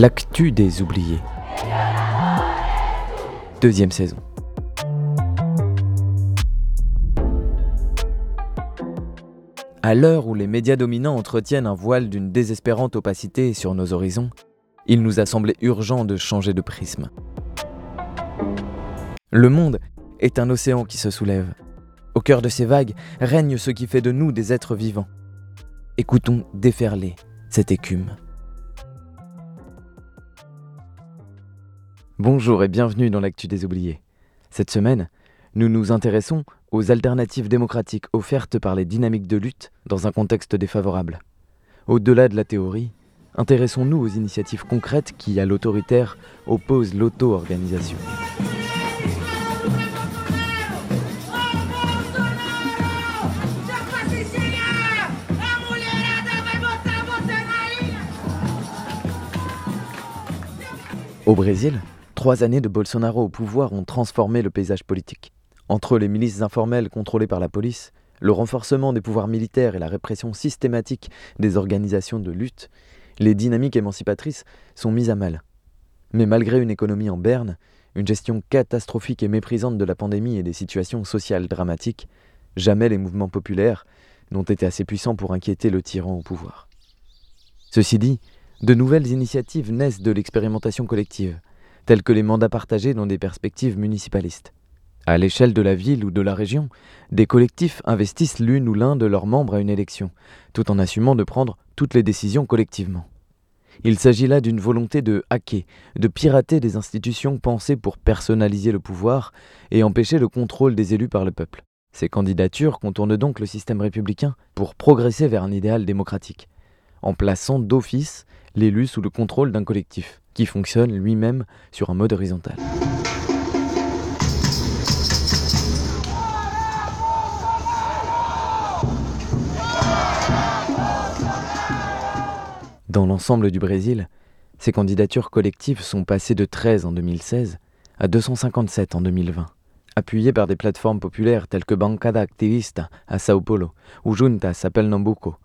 L'actu des oubliés. Deuxième saison. À l'heure où les médias dominants entretiennent un voile d'une désespérante opacité sur nos horizons, il nous a semblé urgent de changer de prisme. Le monde est un océan qui se soulève. Au cœur de ces vagues règne ce qui fait de nous des êtres vivants. Écoutons déferler cette écume. Bonjour et bienvenue dans l'actu des oubliés. Cette semaine, nous nous intéressons aux alternatives démocratiques offertes par les dynamiques de lutte dans un contexte défavorable. Au-delà de la théorie, intéressons-nous aux initiatives concrètes qui, à l'autoritaire, opposent l'auto-organisation. Au Brésil, Trois années de Bolsonaro au pouvoir ont transformé le paysage politique. Entre les milices informelles contrôlées par la police, le renforcement des pouvoirs militaires et la répression systématique des organisations de lutte, les dynamiques émancipatrices sont mises à mal. Mais malgré une économie en berne, une gestion catastrophique et méprisante de la pandémie et des situations sociales dramatiques, jamais les mouvements populaires n'ont été assez puissants pour inquiéter le tyran au pouvoir. Ceci dit, de nouvelles initiatives naissent de l'expérimentation collective, tels que les mandats partagés dans des perspectives municipalistes. À l'échelle de la ville ou de la région, des collectifs investissent l'une ou l'un de leurs membres à une élection, tout en assumant de prendre toutes les décisions collectivement. Il s'agit là d'une volonté de hacker, de pirater des institutions pensées pour personnaliser le pouvoir et empêcher le contrôle des élus par le peuple. Ces candidatures contournent donc le système républicain pour progresser vers un idéal démocratique, en plaçant d'office l'élu sous le contrôle d'un collectif qui fonctionne lui-même sur un mode horizontal. Dans l'ensemble du Brésil, ces candidatures collectives sont passées de 13 en 2016 à 257 en 2020, appuyées par des plateformes populaires telles que Bancada Activista à Sao Paulo ou Juntas à Pernambuco,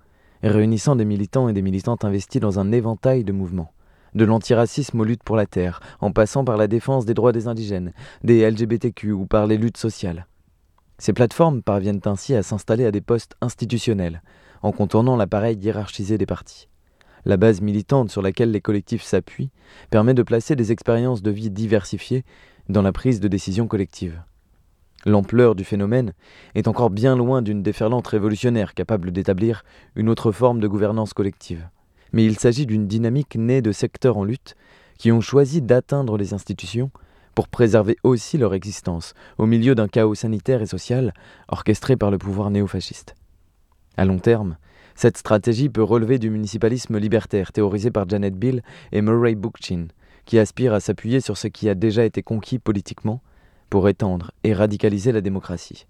réunissant des militants et des militantes investis dans un éventail de mouvements de l'antiracisme aux luttes pour la terre, en passant par la défense des droits des indigènes, des LGBTQ ou par les luttes sociales. Ces plateformes parviennent ainsi à s'installer à des postes institutionnels, en contournant l'appareil hiérarchisé des partis. La base militante sur laquelle les collectifs s'appuient permet de placer des expériences de vie diversifiées dans la prise de décision collective. L'ampleur du phénomène est encore bien loin d'une déferlante révolutionnaire capable d'établir une autre forme de gouvernance collective mais il s'agit d'une dynamique née de secteurs en lutte qui ont choisi d'atteindre les institutions pour préserver aussi leur existence au milieu d'un chaos sanitaire et social orchestré par le pouvoir néofasciste. À long terme, cette stratégie peut relever du municipalisme libertaire théorisé par Janet Bill et Murray Bookchin, qui aspire à s'appuyer sur ce qui a déjà été conquis politiquement pour étendre et radicaliser la démocratie.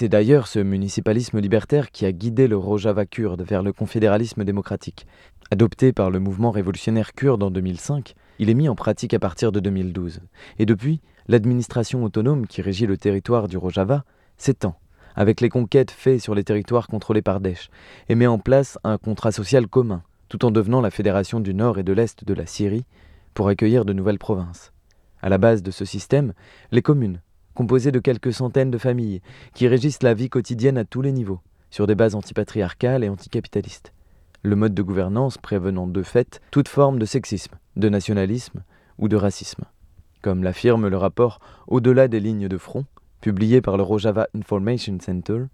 C'est d'ailleurs ce municipalisme libertaire qui a guidé le Rojava kurde vers le confédéralisme démocratique. Adopté par le mouvement révolutionnaire kurde en 2005, il est mis en pratique à partir de 2012. Et depuis, l'administration autonome qui régit le territoire du Rojava s'étend, avec les conquêtes faites sur les territoires contrôlés par Daesh, et met en place un contrat social commun, tout en devenant la fédération du nord et de l'est de la Syrie, pour accueillir de nouvelles provinces. À la base de ce système, les communes, composé de quelques centaines de familles, qui régissent la vie quotidienne à tous les niveaux, sur des bases antipatriarcales et anticapitalistes. Le mode de gouvernance prévenant de fait toute forme de sexisme, de nationalisme ou de racisme. Comme l'affirme le rapport Au-delà des lignes de front, publié par le Rojava Information Center,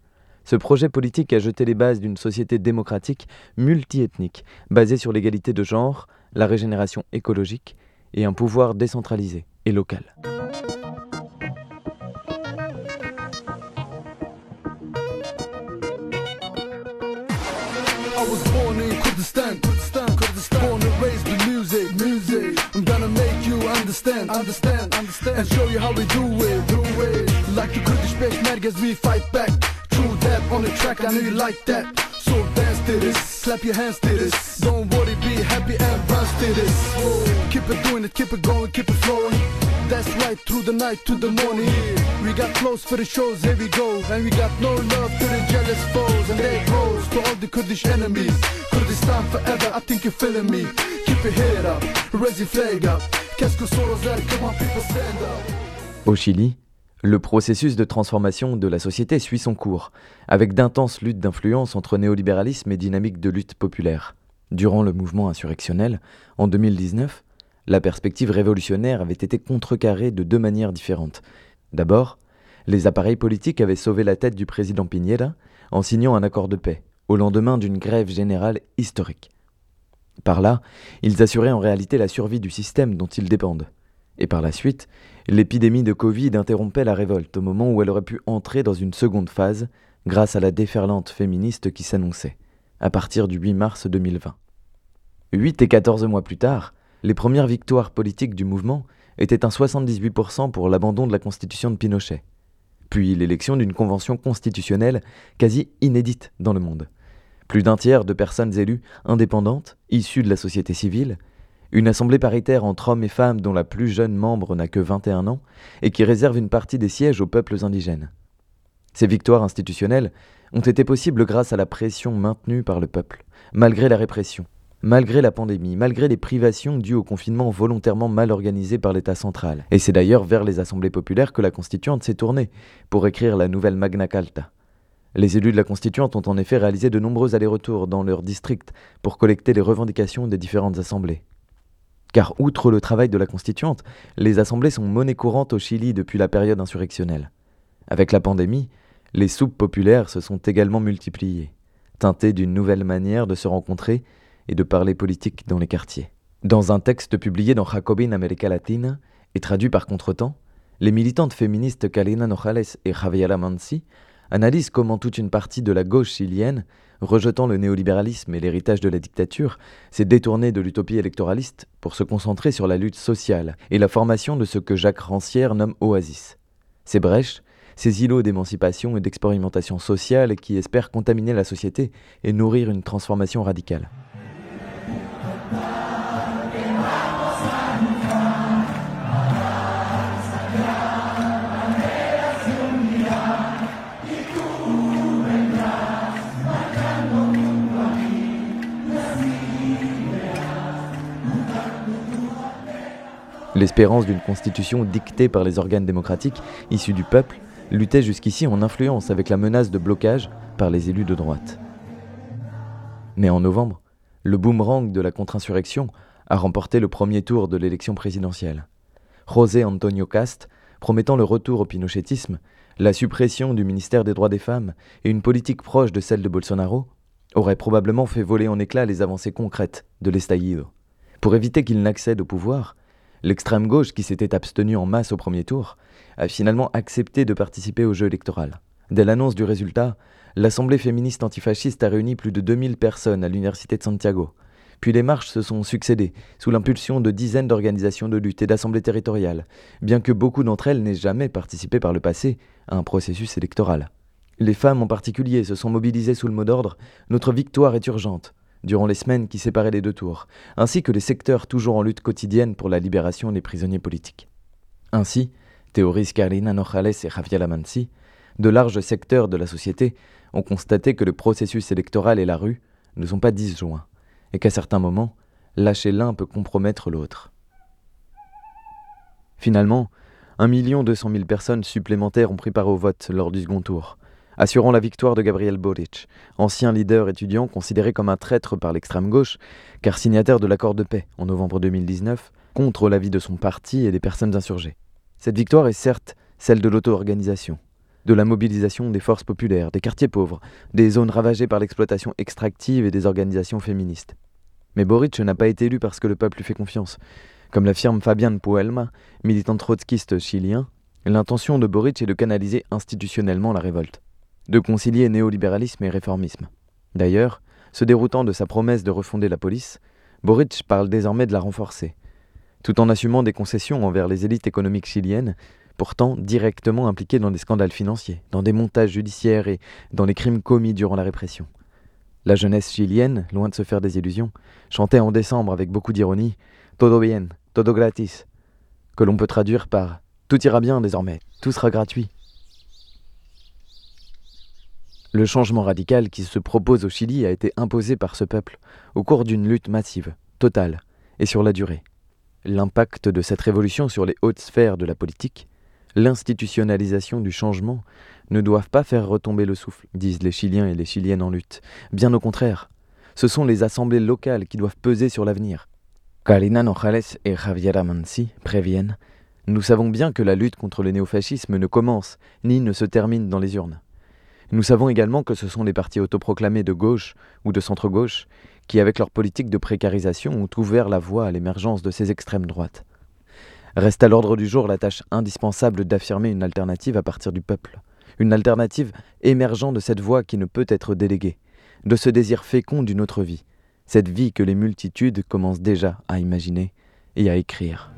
ce projet politique a jeté les bases d'une société démocratique multiethnique, basée sur l'égalité de genre, la régénération écologique et un pouvoir décentralisé et local. Understand, understand, understand. And show you how we do it, do it. Like the Kurdish Peshmergas, we fight back. True that on the track, I know you like that. So dance to this, clap your hands to this. Don't worry, be happy and bounce to this. Keep it doing it, keep it going, keep it flowing. That's right, through the night to the morning. We got close for the shows, here we go. And we got no love to the jealous foes. And they goes to all the Kurdish enemies. Kurdistan forever, I think you're feeling me. Keep your head up, raise your flag up. Au Chili, le processus de transformation de la société suit son cours, avec d'intenses luttes d'influence entre néolibéralisme et dynamique de lutte populaire. Durant le mouvement insurrectionnel, en 2019, la perspective révolutionnaire avait été contrecarrée de deux manières différentes. D'abord, les appareils politiques avaient sauvé la tête du président Piñera en signant un accord de paix, au lendemain d'une grève générale historique. Par là, ils assuraient en réalité la survie du système dont ils dépendent. Et par la suite, l'épidémie de Covid interrompait la révolte au moment où elle aurait pu entrer dans une seconde phase grâce à la déferlante féministe qui s'annonçait, à partir du 8 mars 2020. Huit et quatorze mois plus tard, les premières victoires politiques du mouvement étaient un 78% pour l'abandon de la constitution de Pinochet, puis l'élection d'une convention constitutionnelle quasi inédite dans le monde. Plus d'un tiers de personnes élues indépendantes, issues de la société civile, une assemblée paritaire entre hommes et femmes dont la plus jeune membre n'a que 21 ans et qui réserve une partie des sièges aux peuples indigènes. Ces victoires institutionnelles ont été possibles grâce à la pression maintenue par le peuple, malgré la répression, malgré la pandémie, malgré les privations dues au confinement volontairement mal organisé par l'État central. Et c'est d'ailleurs vers les assemblées populaires que la constituante s'est tournée pour écrire la nouvelle Magna Carta. Les élus de la constituante ont en effet réalisé de nombreux allers-retours dans leur district pour collecter les revendications des différentes assemblées. Car outre le travail de la constituante, les assemblées sont monnaie courante au Chili depuis la période insurrectionnelle. Avec la pandémie, les soupes populaires se sont également multipliées, teintées d'une nouvelle manière de se rencontrer et de parler politique dans les quartiers. Dans un texte publié dans Jacobin América Latina et traduit par contretemps, les militantes féministes Kalina Nojales et Javiera Mansi analysent comment toute une partie de la gauche chilienne, rejetant le néolibéralisme et l'héritage de la dictature, s'est détournée de l'utopie électoraliste pour se concentrer sur la lutte sociale et la formation de ce que Jacques Rancière nomme oasis. Ces brèches, ces îlots d'émancipation et d'expérimentation sociale qui espèrent contaminer la société et nourrir une transformation radicale. L'espérance d'une constitution dictée par les organes démocratiques issus du peuple luttait jusqu'ici en influence avec la menace de blocage par les élus de droite. Mais en novembre, le boomerang de la contre-insurrection a remporté le premier tour de l'élection présidentielle. José Antonio Cast, promettant le retour au pinochetisme, la suppression du ministère des droits des femmes et une politique proche de celle de Bolsonaro, aurait probablement fait voler en éclats les avancées concrètes de l'estallido. Pour éviter qu'il n'accède au pouvoir, L'extrême gauche, qui s'était abstenue en masse au premier tour, a finalement accepté de participer au jeu électoral. Dès l'annonce du résultat, l'Assemblée féministe antifasciste a réuni plus de 2000 personnes à l'Université de Santiago. Puis les marches se sont succédées, sous l'impulsion de dizaines d'organisations de lutte et d'assemblées territoriales, bien que beaucoup d'entre elles n'aient jamais participé par le passé à un processus électoral. Les femmes en particulier se sont mobilisées sous le mot d'ordre Notre victoire est urgente durant les semaines qui séparaient les deux tours, ainsi que les secteurs toujours en lutte quotidienne pour la libération des prisonniers politiques. Ainsi, théorisent Carolina Nojales et Javier Lamansi, de larges secteurs de la société ont constaté que le processus électoral et la rue ne sont pas disjoints, et qu'à certains moments, lâcher l'un peut compromettre l'autre. Finalement, 1 200 000 personnes supplémentaires ont pris part au vote lors du second tour, assurant la victoire de Gabriel Boric, ancien leader étudiant considéré comme un traître par l'extrême gauche, car signataire de l'accord de paix en novembre 2019, contre l'avis de son parti et des personnes insurgées. Cette victoire est certes celle de l'auto-organisation, de la mobilisation des forces populaires, des quartiers pauvres, des zones ravagées par l'exploitation extractive et des organisations féministes. Mais Boric n'a pas été élu parce que le peuple lui fait confiance. Comme l'affirme Fabian Puelma, militant trotskiste chilien, l'intention de Boric est de canaliser institutionnellement la révolte de concilier néolibéralisme et réformisme. D'ailleurs, se déroutant de sa promesse de refonder la police, Boric parle désormais de la renforcer, tout en assumant des concessions envers les élites économiques chiliennes, pourtant directement impliquées dans des scandales financiers, dans des montages judiciaires et dans les crimes commis durant la répression. La jeunesse chilienne, loin de se faire des illusions, chantait en décembre avec beaucoup d'ironie Todo bien, todo gratis, que l'on peut traduire par Tout ira bien désormais, tout sera gratuit. Le changement radical qui se propose au Chili a été imposé par ce peuple au cours d'une lutte massive, totale et sur la durée. L'impact de cette révolution sur les hautes sphères de la politique, l'institutionnalisation du changement ne doivent pas faire retomber le souffle, disent les Chiliens et les Chiliennes en lutte. Bien au contraire, ce sont les assemblées locales qui doivent peser sur l'avenir. Karina Nojales et Javier Amansi préviennent Nous savons bien que la lutte contre le néofascisme ne commence ni ne se termine dans les urnes. Nous savons également que ce sont les partis autoproclamés de gauche ou de centre-gauche qui, avec leur politique de précarisation, ont ouvert la voie à l'émergence de ces extrêmes droites. Reste à l'ordre du jour la tâche indispensable d'affirmer une alternative à partir du peuple, une alternative émergeant de cette voie qui ne peut être déléguée, de ce désir fécond d'une autre vie, cette vie que les multitudes commencent déjà à imaginer et à écrire.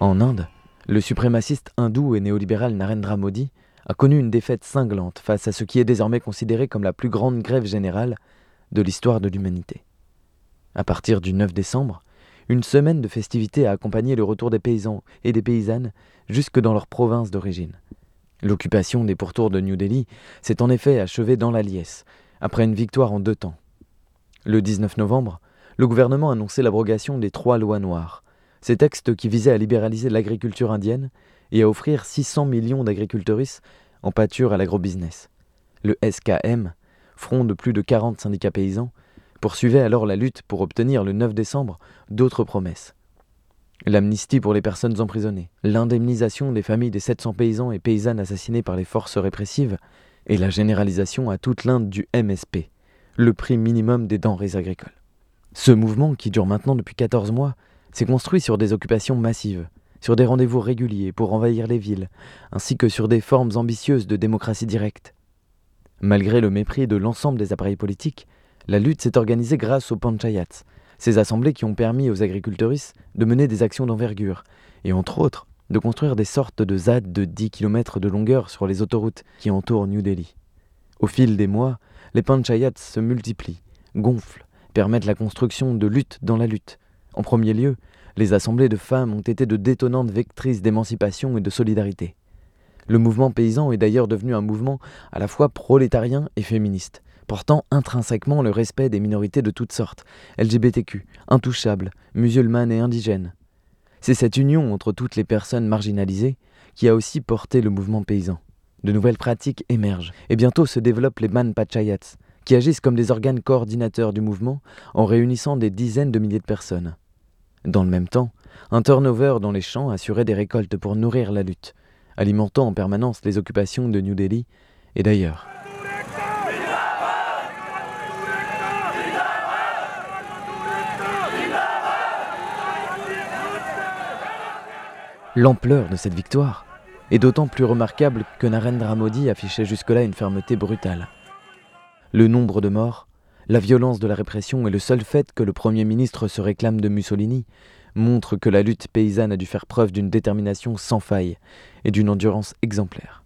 En Inde, le suprémaciste hindou et néolibéral Narendra Modi a connu une défaite cinglante face à ce qui est désormais considéré comme la plus grande grève générale de l'histoire de l'humanité. À partir du 9 décembre, une semaine de festivités a accompagné le retour des paysans et des paysannes jusque dans leur province d'origine. L'occupation des pourtours de New Delhi s'est en effet achevée dans la liesse, après une victoire en deux temps. Le 19 novembre, le gouvernement a annoncé l'abrogation des trois lois noires, ces textes qui visaient à libéraliser l'agriculture indienne et à offrir 600 millions d'agricultrices en pâture à l'agrobusiness. Le SKM, front de plus de 40 syndicats paysans, poursuivait alors la lutte pour obtenir le 9 décembre d'autres promesses. L'amnistie pour les personnes emprisonnées, l'indemnisation des familles des 700 paysans et paysannes assassinés par les forces répressives, et la généralisation à toute l'Inde du MSP, le prix minimum des denrées agricoles. Ce mouvement, qui dure maintenant depuis 14 mois, s'est construit sur des occupations massives, sur des rendez-vous réguliers pour envahir les villes, ainsi que sur des formes ambitieuses de démocratie directe. Malgré le mépris de l'ensemble des appareils politiques, la lutte s'est organisée grâce aux panchayats, ces assemblées qui ont permis aux agricultrices de mener des actions d'envergure, et entre autres, de construire des sortes de ZAD de 10 km de longueur sur les autoroutes qui entourent New Delhi. Au fil des mois, les panchayats se multiplient, gonflent, permettent la construction de luttes dans la lutte, en premier lieu, les assemblées de femmes ont été de détonnantes vectrices d'émancipation et de solidarité. Le mouvement paysan est d'ailleurs devenu un mouvement à la fois prolétarien et féministe, portant intrinsèquement le respect des minorités de toutes sortes, LGBTQ, intouchables, musulmanes et indigènes. C'est cette union entre toutes les personnes marginalisées qui a aussi porté le mouvement paysan. De nouvelles pratiques émergent, et bientôt se développent les man pachayats, qui agissent comme des organes coordinateurs du mouvement en réunissant des dizaines de milliers de personnes. Dans le même temps, un turnover dans les champs assurait des récoltes pour nourrir la lutte, alimentant en permanence les occupations de New Delhi et d'ailleurs. L'ampleur de cette victoire est d'autant plus remarquable que Narendra Modi affichait jusque-là une fermeté brutale. Le nombre de morts la violence de la répression et le seul fait que le Premier ministre se réclame de Mussolini montrent que la lutte paysanne a dû faire preuve d'une détermination sans faille et d'une endurance exemplaire.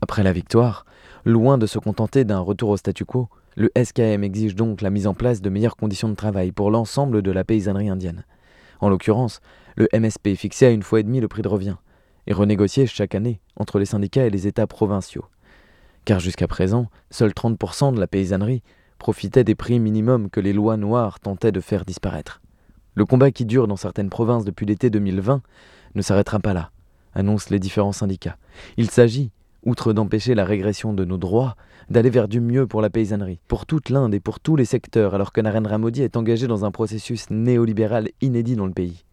Après la victoire, loin de se contenter d'un retour au statu quo, le SKM exige donc la mise en place de meilleures conditions de travail pour l'ensemble de la paysannerie indienne. En l'occurrence, le MSP fixait à une fois et demie le prix de revient et renégocié chaque année entre les syndicats et les États provinciaux. Car jusqu'à présent, seuls 30% de la paysannerie profitait des prix minimums que les lois noires tentaient de faire disparaître. Le combat qui dure dans certaines provinces depuis l'été 2020 ne s'arrêtera pas là. annoncent les différents syndicats. Il s'agit, outre d'empêcher la régression de nos droits, d'aller vers du mieux pour la paysannerie, pour toute l'Inde et pour tous les secteurs, alors que Narendra Modi est engagé dans un processus néolibéral inédit dans le pays.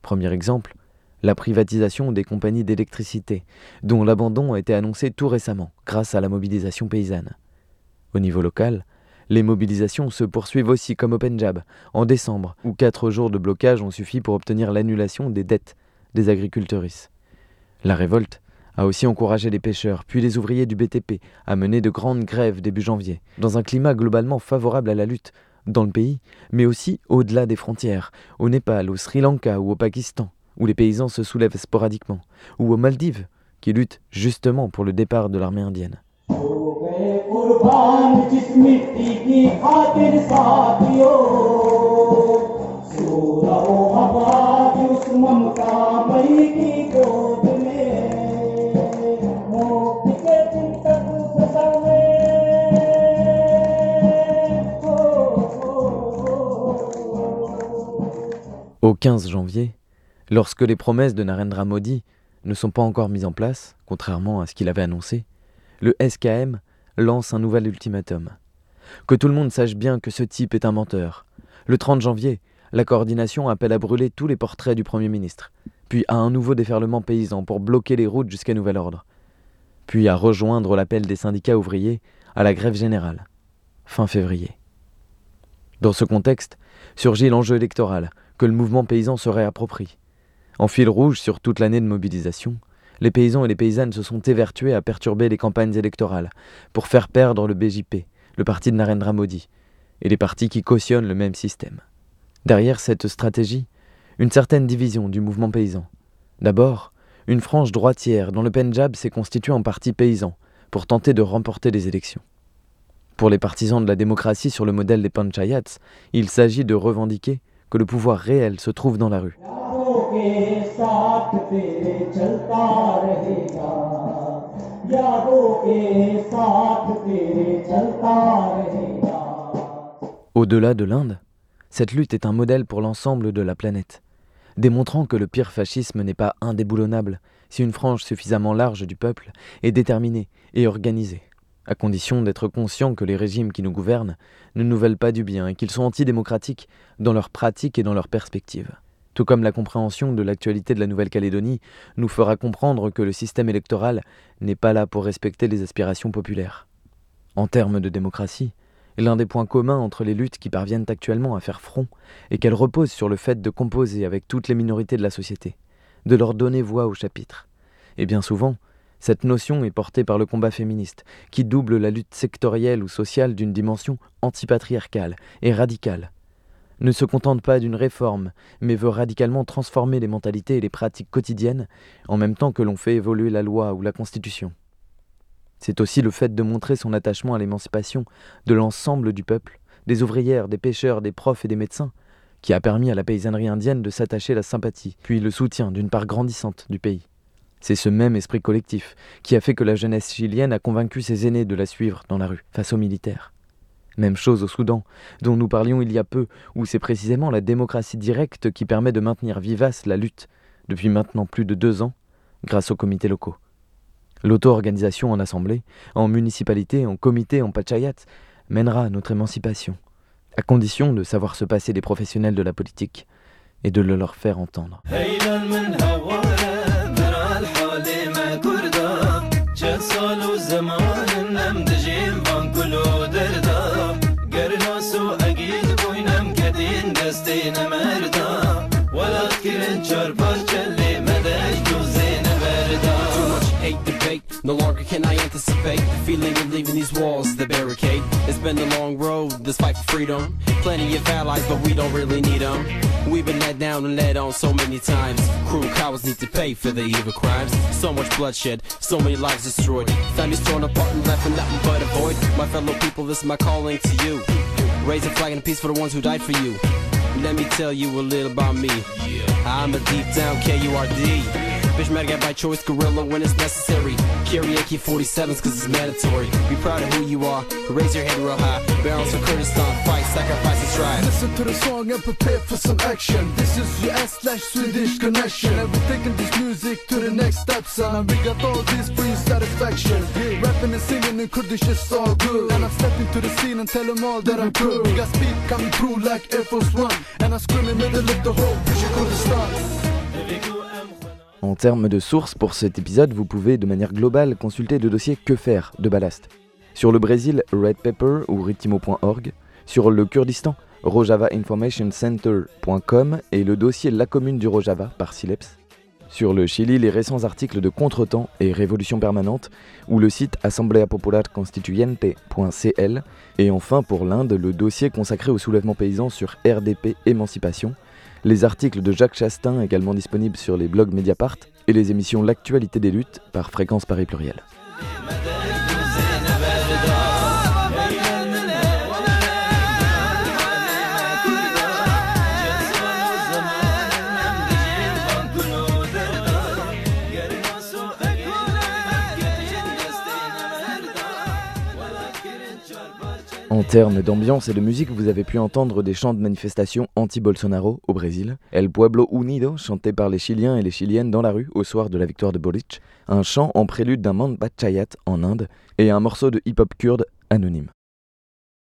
Premier exemple, la privatisation des compagnies d'électricité, dont l'abandon a été annoncé tout récemment grâce à la mobilisation paysanne. Au niveau local, les mobilisations se poursuivent aussi comme au Punjab, en décembre, où quatre jours de blocage ont suffi pour obtenir l'annulation des dettes des agriculteurs. La révolte a aussi encouragé les pêcheurs, puis les ouvriers du BTP à mener de grandes grèves début janvier, dans un climat globalement favorable à la lutte, dans le pays, mais aussi au-delà des frontières, au Népal, au Sri Lanka ou au Pakistan où les paysans se soulèvent sporadiquement, ou aux Maldives, qui luttent justement pour le départ de l'armée indienne. Au 15 janvier, Lorsque les promesses de Narendra Modi ne sont pas encore mises en place, contrairement à ce qu'il avait annoncé, le SKM lance un nouvel ultimatum. Que tout le monde sache bien que ce type est un menteur. Le 30 janvier, la coordination appelle à brûler tous les portraits du Premier ministre, puis à un nouveau déferlement paysan pour bloquer les routes jusqu'à nouvel ordre, puis à rejoindre l'appel des syndicats ouvriers à la grève générale, fin février. Dans ce contexte, surgit l'enjeu électoral que le mouvement paysan se réapproprie. En fil rouge sur toute l'année de mobilisation, les paysans et les paysannes se sont évertués à perturber les campagnes électorales pour faire perdre le BJP, le parti de Narendra Modi, et les partis qui cautionnent le même système. Derrière cette stratégie, une certaine division du mouvement paysan. D'abord, une frange droitière dont le Pendjab s'est constitué en parti paysan pour tenter de remporter les élections. Pour les partisans de la démocratie sur le modèle des panchayats, il s'agit de revendiquer que le pouvoir réel se trouve dans la rue. Au-delà de l'Inde, cette lutte est un modèle pour l'ensemble de la planète, démontrant que le pire fascisme n'est pas indéboulonnable si une frange suffisamment large du peuple est déterminée et organisée, à condition d'être conscient que les régimes qui nous gouvernent ne nous veulent pas du bien et qu'ils sont antidémocratiques dans leurs pratiques et dans leurs perspectives tout comme la compréhension de l'actualité de la Nouvelle-Calédonie nous fera comprendre que le système électoral n'est pas là pour respecter les aspirations populaires. En termes de démocratie, l'un des points communs entre les luttes qui parviennent actuellement à faire front est qu'elles reposent sur le fait de composer avec toutes les minorités de la société, de leur donner voix au chapitre. Et bien souvent, cette notion est portée par le combat féministe, qui double la lutte sectorielle ou sociale d'une dimension antipatriarcale et radicale, ne se contente pas d'une réforme, mais veut radicalement transformer les mentalités et les pratiques quotidiennes, en même temps que l'on fait évoluer la loi ou la Constitution. C'est aussi le fait de montrer son attachement à l'émancipation de l'ensemble du peuple, des ouvrières, des pêcheurs, des profs et des médecins, qui a permis à la paysannerie indienne de s'attacher la sympathie, puis le soutien d'une part grandissante du pays. C'est ce même esprit collectif qui a fait que la jeunesse chilienne a convaincu ses aînés de la suivre dans la rue, face aux militaires. Même chose au Soudan, dont nous parlions il y a peu, où c'est précisément la démocratie directe qui permet de maintenir vivace la lutte, depuis maintenant plus de deux ans, grâce aux comités locaux. L'auto-organisation en assemblée, en municipalité, en comité, en pachayat, mènera à notre émancipation, à condition de savoir se passer des professionnels de la politique et de le leur faire entendre. No longer can I anticipate the feeling of leaving these walls, the barricade. It's been a long road, this fight for freedom. Plenty of allies, but we don't really need them. We've been let down and led on so many times. Cruel cowards need to pay for their evil crimes. So much bloodshed, so many lives destroyed. Families torn apart and left for nothing but a void. My fellow people, this is my calling to you. Raise a flag and a peace for the ones who died for you. Let me tell you a little about me. I'm a deep down K-U-R-D. Peshmerga by choice, gorilla when it's necessary. Carry AK-47s cause it's mandatory. Be proud of who you are, raise your head real high. Barrels for Kurdistan, fight, sacrifice and strive. Listen to the song and prepare for some action. This is US slash Swedish connection. And we're taking this music to the next step, son. And we got all this for your satisfaction. Yeah. Rapping and singing in Kurdish is all good. And I'm stepping to the scene and tell them all that I'm good. We got speed coming through like Air Force One. And I'm screaming middle of the whole Kurdistan. En termes de sources pour cet épisode, vous pouvez de manière globale consulter le dossier Que faire de Ballast. Sur le Brésil, Red ou ritimo.org. Sur le Kurdistan, rojavainformationcenter.com et le dossier La commune du Rojava par Sileps. Sur le Chili, les récents articles de Contretemps et Révolution permanente ou le site Assemblea Popular Constituyente.cl et enfin pour l'Inde, le dossier consacré au soulèvement paysan sur RDP Émancipation les articles de Jacques Chastain également disponibles sur les blogs Mediapart et les émissions L'actualité des luttes par Fréquence Paris Pluriel. En termes d'ambiance et de musique, vous avez pu entendre des chants de manifestation anti-Bolsonaro au Brésil, El Pueblo Unido, chanté par les Chiliens et les Chiliennes dans la rue au soir de la victoire de Boric, un chant en prélude d'un bachayat en Inde, et un morceau de hip-hop kurde anonyme.